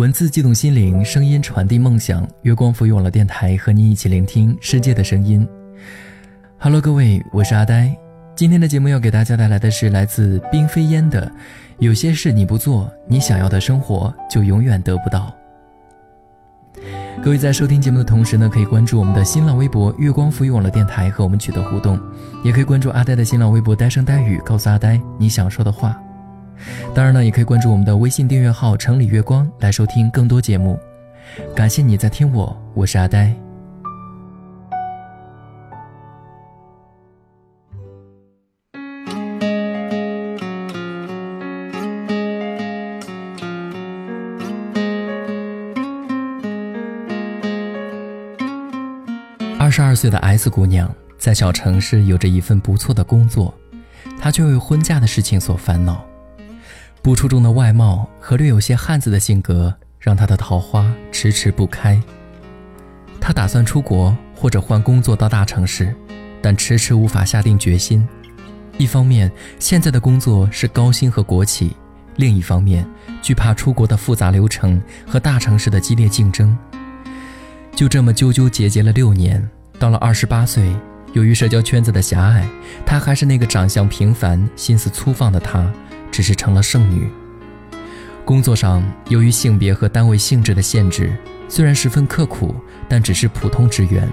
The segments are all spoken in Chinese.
文字激动心灵，声音传递梦想。月光赋予网络电台和你一起聆听世界的声音。Hello，各位，我是阿呆。今天的节目要给大家带来的是来自冰飞烟的《有些事你不做，你想要的生活就永远得不到》。各位在收听节目的同时呢，可以关注我们的新浪微博“月光赋予网络电台”和我们取得互动，也可以关注阿呆的新浪微博“呆声呆语”，告诉阿呆你想说的话。当然呢，也可以关注我们的微信订阅号“城里月光”来收听更多节目。感谢你在听我，我是阿呆。二十二岁的 S 姑娘在小城市有着一份不错的工作，她却为婚嫁的事情所烦恼。不出众的外貌和略有些汉子的性格，让他的桃花迟迟不开。他打算出国或者换工作到大城市，但迟迟无法下定决心。一方面，现在的工作是高薪和国企；另一方面，惧怕出国的复杂流程和大城市的激烈竞争。就这么纠纠结结了六年，到了二十八岁，由于社交圈子的狭隘，他还是那个长相平凡、心思粗放的他。只是成了剩女。工作上，由于性别和单位性质的限制，虽然十分刻苦，但只是普通职员。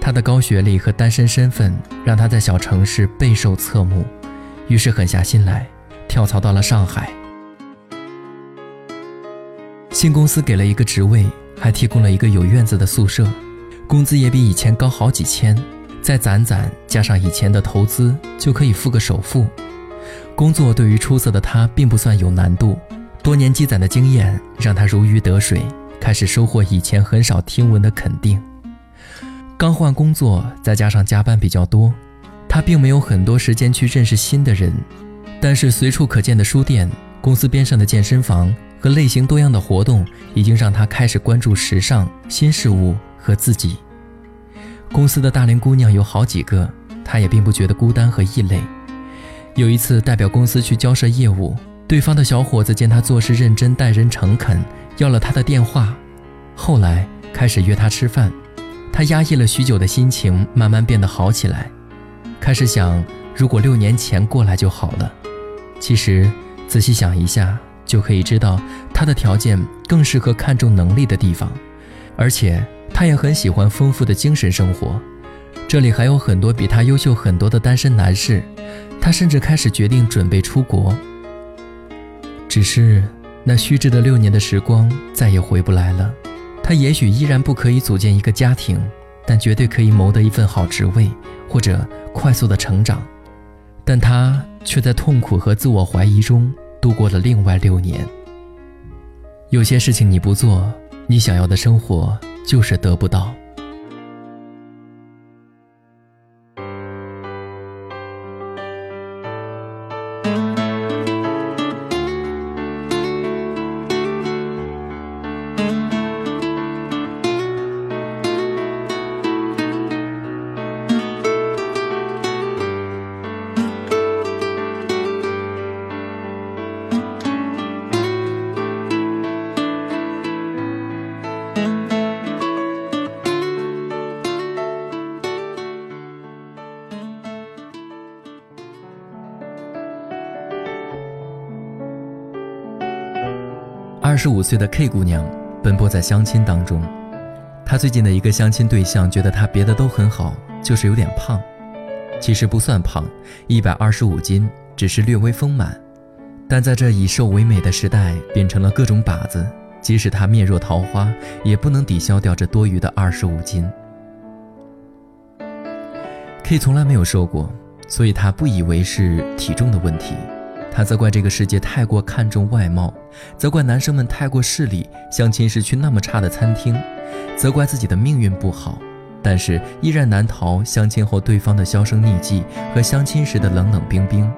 她的高学历和单身身份让她在小城市备受侧目，于是狠下心来，跳槽到了上海。新公司给了一个职位，还提供了一个有院子的宿舍，工资也比以前高好几千，再攒攒加上以前的投资，就可以付个首付。工作对于出色的他并不算有难度，多年积攒的经验让他如鱼得水，开始收获以前很少听闻的肯定。刚换工作，再加上加班比较多，他并没有很多时间去认识新的人。但是随处可见的书店、公司边上的健身房和类型多样的活动，已经让他开始关注时尚、新事物和自己。公司的大龄姑娘有好几个，他也并不觉得孤单和异类。有一次，代表公司去交涉业务，对方的小伙子见他做事认真、待人诚恳，要了他的电话。后来开始约他吃饭，他压抑了许久的心情慢慢变得好起来，开始想，如果六年前过来就好了。其实仔细想一下，就可以知道他的条件更适合看重能力的地方，而且他也很喜欢丰富的精神生活。这里还有很多比他优秀很多的单身男士。他甚至开始决定准备出国，只是那虚掷的六年的时光再也回不来了。他也许依然不可以组建一个家庭，但绝对可以谋得一份好职位或者快速的成长。但他却在痛苦和自我怀疑中度过了另外六年。有些事情你不做，你想要的生活就是得不到。二十五岁的 K 姑娘奔波在相亲当中，她最近的一个相亲对象觉得她别的都很好，就是有点胖。其实不算胖，一百二十五斤，只是略微丰满。但在这以瘦为美的时代，变成了各种靶子，即使她面若桃花，也不能抵消掉这多余的二十五斤。K 从来没有瘦过，所以她不以为是体重的问题。他责怪这个世界太过看重外貌，责怪男生们太过势利，相亲时去那么差的餐厅，责怪自己的命运不好，但是依然难逃相亲后对方的销声匿迹和相亲时的冷冷冰冰。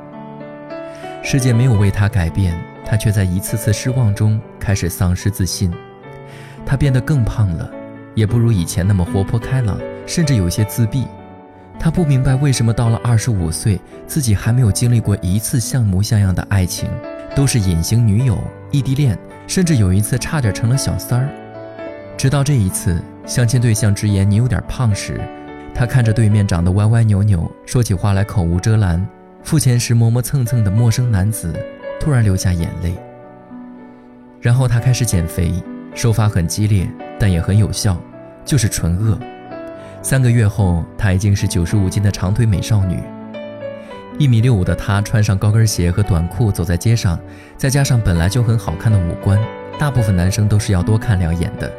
世界没有为他改变，他却在一次次失望中开始丧失自信。他变得更胖了，也不如以前那么活泼开朗，甚至有些自闭。他不明白为什么到了二十五岁，自己还没有经历过一次像模像样的爱情，都是隐形女友、异地恋，甚至有一次差点成了小三儿。直到这一次，相亲对象直言你有点胖时，他看着对面长得歪歪扭扭、说起话来口无遮拦、付钱时磨磨蹭蹭的陌生男子，突然流下眼泪。然后他开始减肥，手法很激烈，但也很有效，就是纯饿。三个月后，她已经是九十五斤的长腿美少女。一米六五的她穿上高跟鞋和短裤走在街上，再加上本来就很好看的五官，大部分男生都是要多看两眼的。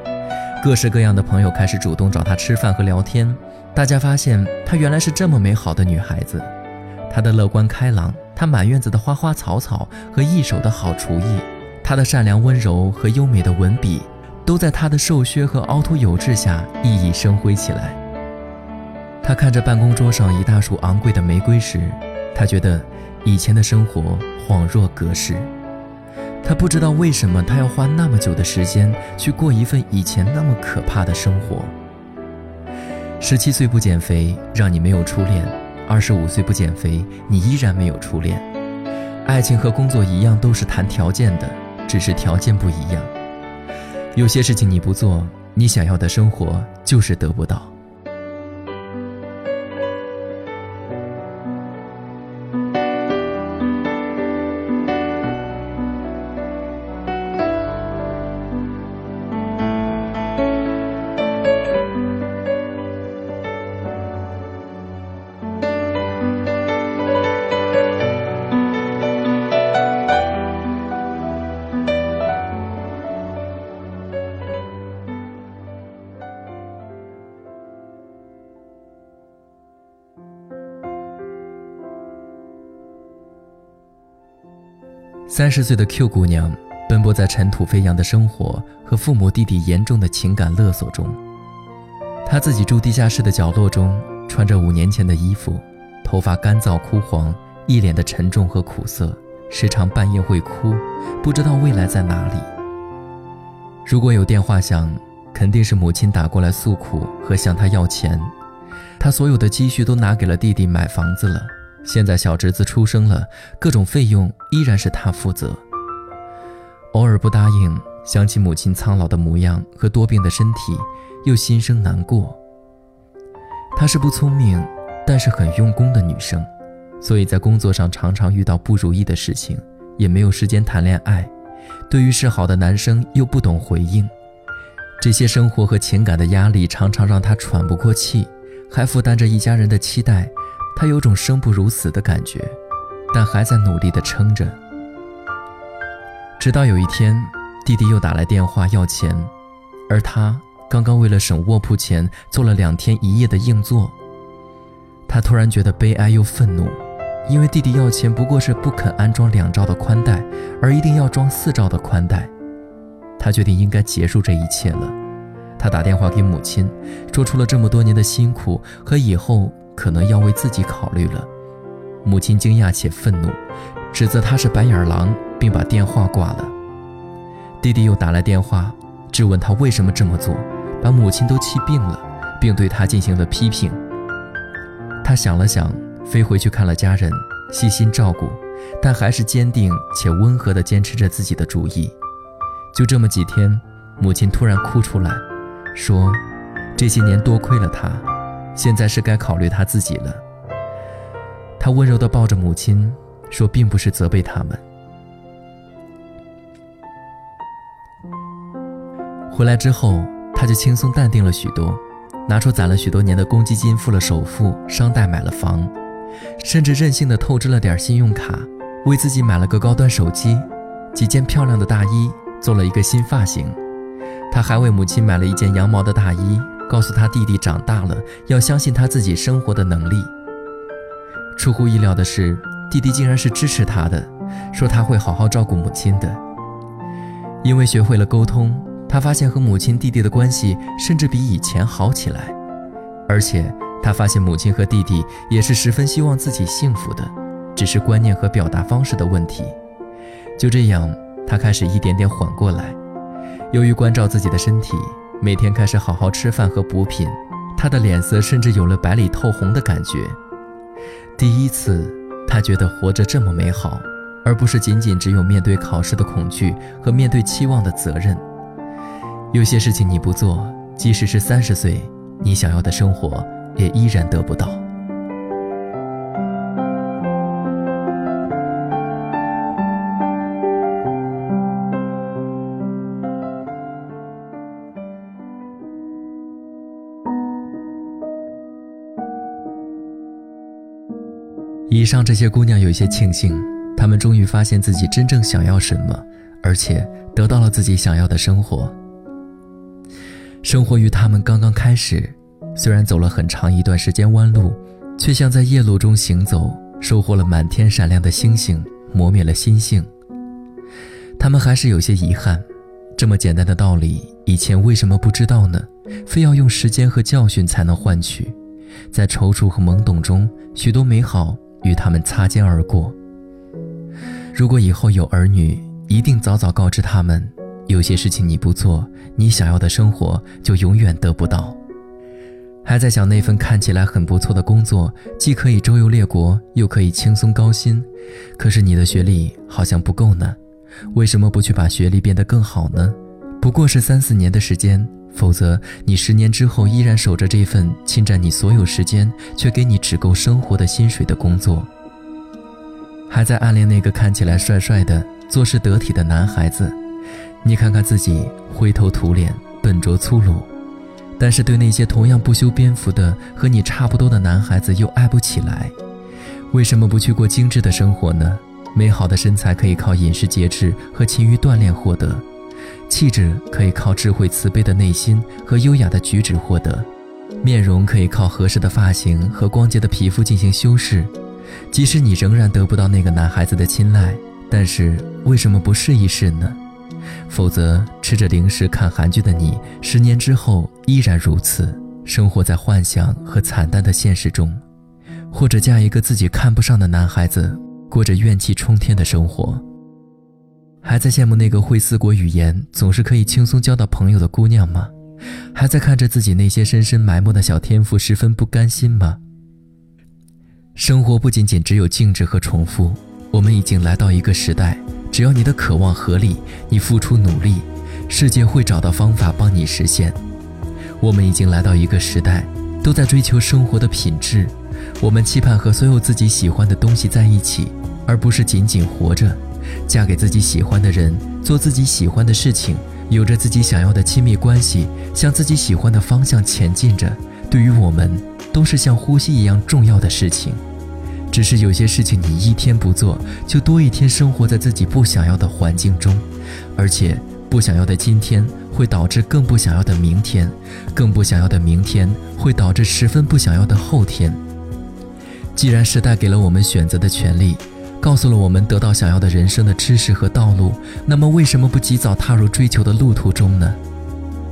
各式各样的朋友开始主动找她吃饭和聊天。大家发现她原来是这么美好的女孩子。她的乐观开朗，她满院子的花花草草和一手的好厨艺，她的善良温柔和优美的文笔，都在她的瘦削和凹凸有致下熠熠生辉起来。他看着办公桌上一大束昂贵的玫瑰时，他觉得以前的生活恍若隔世。他不知道为什么他要花那么久的时间去过一份以前那么可怕的生活。十七岁不减肥，让你没有初恋；二十五岁不减肥，你依然没有初恋。爱情和工作一样，都是谈条件的，只是条件不一样。有些事情你不做，你想要的生活就是得不到。三十岁的 Q 姑娘奔波在尘土飞扬的生活和父母弟弟严重的情感勒索中，她自己住地下室的角落中，穿着五年前的衣服，头发干燥枯黄，一脸的沉重和苦涩，时常半夜会哭，不知道未来在哪里。如果有电话响，肯定是母亲打过来诉苦和向她要钱，她所有的积蓄都拿给了弟弟买房子了。现在小侄子出生了，各种费用依然是他负责。偶尔不答应，想起母亲苍老的模样和多病的身体，又心生难过。她是不聪明，但是很用功的女生，所以在工作上常常遇到不如意的事情，也没有时间谈恋爱。对于示好的男生又不懂回应，这些生活和情感的压力常常让她喘不过气，还负担着一家人的期待。他有种生不如死的感觉，但还在努力地撑着。直到有一天，弟弟又打来电话要钱，而他刚刚为了省卧铺钱做了两天一夜的硬座。他突然觉得悲哀又愤怒，因为弟弟要钱不过是不肯安装两兆的宽带，而一定要装四兆的宽带。他决定应该结束这一切了。他打电话给母亲，说出了这么多年的辛苦和以后。可能要为自己考虑了，母亲惊讶且愤怒，指责他是白眼狼，并把电话挂了。弟弟又打来电话，质问他为什么这么做，把母亲都气病了，并对他进行了批评。他想了想，飞回去看了家人，细心照顾，但还是坚定且温和地坚持着自己的主意。就这么几天，母亲突然哭出来，说：“这些年多亏了他。”现在是该考虑他自己了。他温柔地抱着母亲，说：“并不是责备他们。”回来之后，他就轻松淡定了许多，拿出攒了许多年的公积金付了首付，商贷买了房，甚至任性的透支了点信用卡，为自己买了个高端手机，几件漂亮的大衣，做了一个新发型。他还为母亲买了一件羊毛的大衣。告诉他弟弟长大了要相信他自己生活的能力。出乎意料的是，弟弟竟然是支持他的，说他会好好照顾母亲的。因为学会了沟通，他发现和母亲、弟弟的关系甚至比以前好起来。而且他发现母亲和弟弟也是十分希望自己幸福的，只是观念和表达方式的问题。就这样，他开始一点点缓过来。由于关照自己的身体。每天开始好好吃饭和补品，他的脸色甚至有了白里透红的感觉。第一次，他觉得活着这么美好，而不是仅仅只有面对考试的恐惧和面对期望的责任。有些事情你不做，即使是三十岁，你想要的生活也依然得不到。以上这些姑娘有些庆幸，她们终于发现自己真正想要什么，而且得到了自己想要的生活。生活于她们刚刚开始，虽然走了很长一段时间弯路，却像在夜路中行走，收获了满天闪亮的星星，磨灭了心性。她们还是有些遗憾，这么简单的道理，以前为什么不知道呢？非要用时间和教训才能换取，在踌躇和懵懂中，许多美好。与他们擦肩而过。如果以后有儿女，一定早早告知他们：有些事情你不做，你想要的生活就永远得不到。还在想那份看起来很不错的工作，既可以周游列国，又可以轻松高薪，可是你的学历好像不够呢？为什么不去把学历变得更好呢？不过是三四年的时间。否则，你十年之后依然守着这份侵占你所有时间却给你只够生活的薪水的工作，还在暗恋那个看起来帅帅的、做事得体的男孩子。你看看自己，灰头土脸、笨拙粗鲁，但是对那些同样不修边幅的和你差不多的男孩子又爱不起来。为什么不去过精致的生活呢？美好的身材可以靠饮食节制和勤于锻炼获得。气质可以靠智慧慈悲的内心和优雅的举止获得，面容可以靠合适的发型和光洁的皮肤进行修饰。即使你仍然得不到那个男孩子的青睐，但是为什么不试一试呢？否则，吃着零食看韩剧的你，十年之后依然如此，生活在幻想和惨淡的现实中，或者嫁一个自己看不上的男孩子，过着怨气冲天的生活。还在羡慕那个会四国语言、总是可以轻松交到朋友的姑娘吗？还在看着自己那些深深埋没的小天赋，十分不甘心吗？生活不仅仅只有静止和重复，我们已经来到一个时代，只要你的渴望合理，你付出努力，世界会找到方法帮你实现。我们已经来到一个时代，都在追求生活的品质，我们期盼和所有自己喜欢的东西在一起，而不是仅仅活着。嫁给自己喜欢的人，做自己喜欢的事情，有着自己想要的亲密关系，向自己喜欢的方向前进着。对于我们，都是像呼吸一样重要的事情。只是有些事情你一天不做，就多一天生活在自己不想要的环境中，而且不想要的今天会导致更不想要的明天，更不想要的明天会导致十分不想要的后天。既然时代给了我们选择的权利。告诉了我们得到想要的人生的知识和道路，那么为什么不及早踏入追求的路途中呢？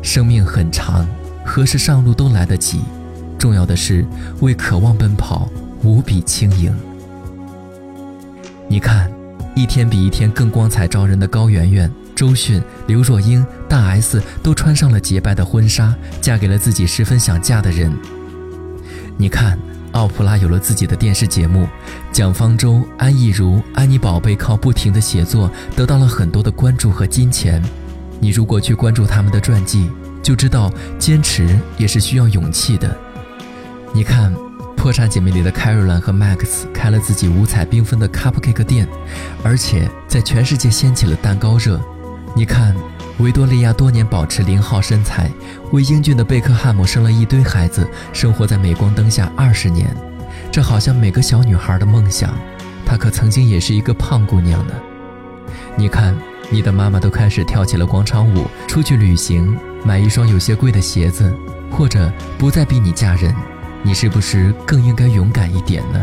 生命很长，何时上路都来得及。重要的是为渴望奔跑，无比轻盈。你看，一天比一天更光彩照人的高圆圆、周迅、刘若英、大 S 都穿上了洁白的婚纱，嫁给了自己十分想嫁的人。你看。奥普拉有了自己的电视节目，蒋方舟、安逸如、安妮宝贝靠不停的写作得到了很多的关注和金钱。你如果去关注他们的传记，就知道坚持也是需要勇气的。你看，《破产姐妹》里的 Caroline 和 Max 开了自己五彩缤纷的 Cupcake 店，而且在全世界掀起了蛋糕热。你看。维多利亚多年保持零号身材，为英俊的贝克汉姆生了一堆孩子，生活在镁光灯下二十年，这好像每个小女孩的梦想。她可曾经也是一个胖姑娘呢。你看，你的妈妈都开始跳起了广场舞，出去旅行，买一双有些贵的鞋子，或者不再逼你嫁人，你是不是更应该勇敢一点呢？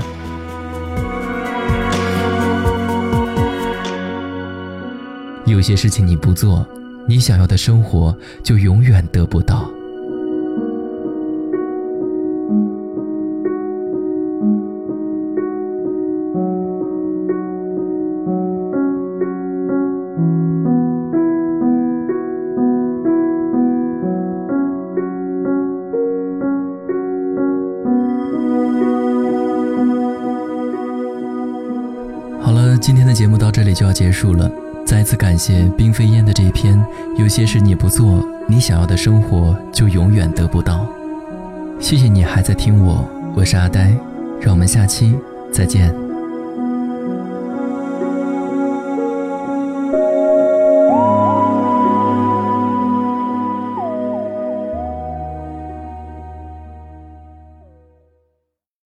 有些事情你不做。你想要的生活就永远得不到。好了今天的节目到这里就要结束了。再次感谢冰飞烟的这篇《有些事你不做，你想要的生活就永远得不到》。谢谢你还在听我，我是阿呆，让我们下期再见。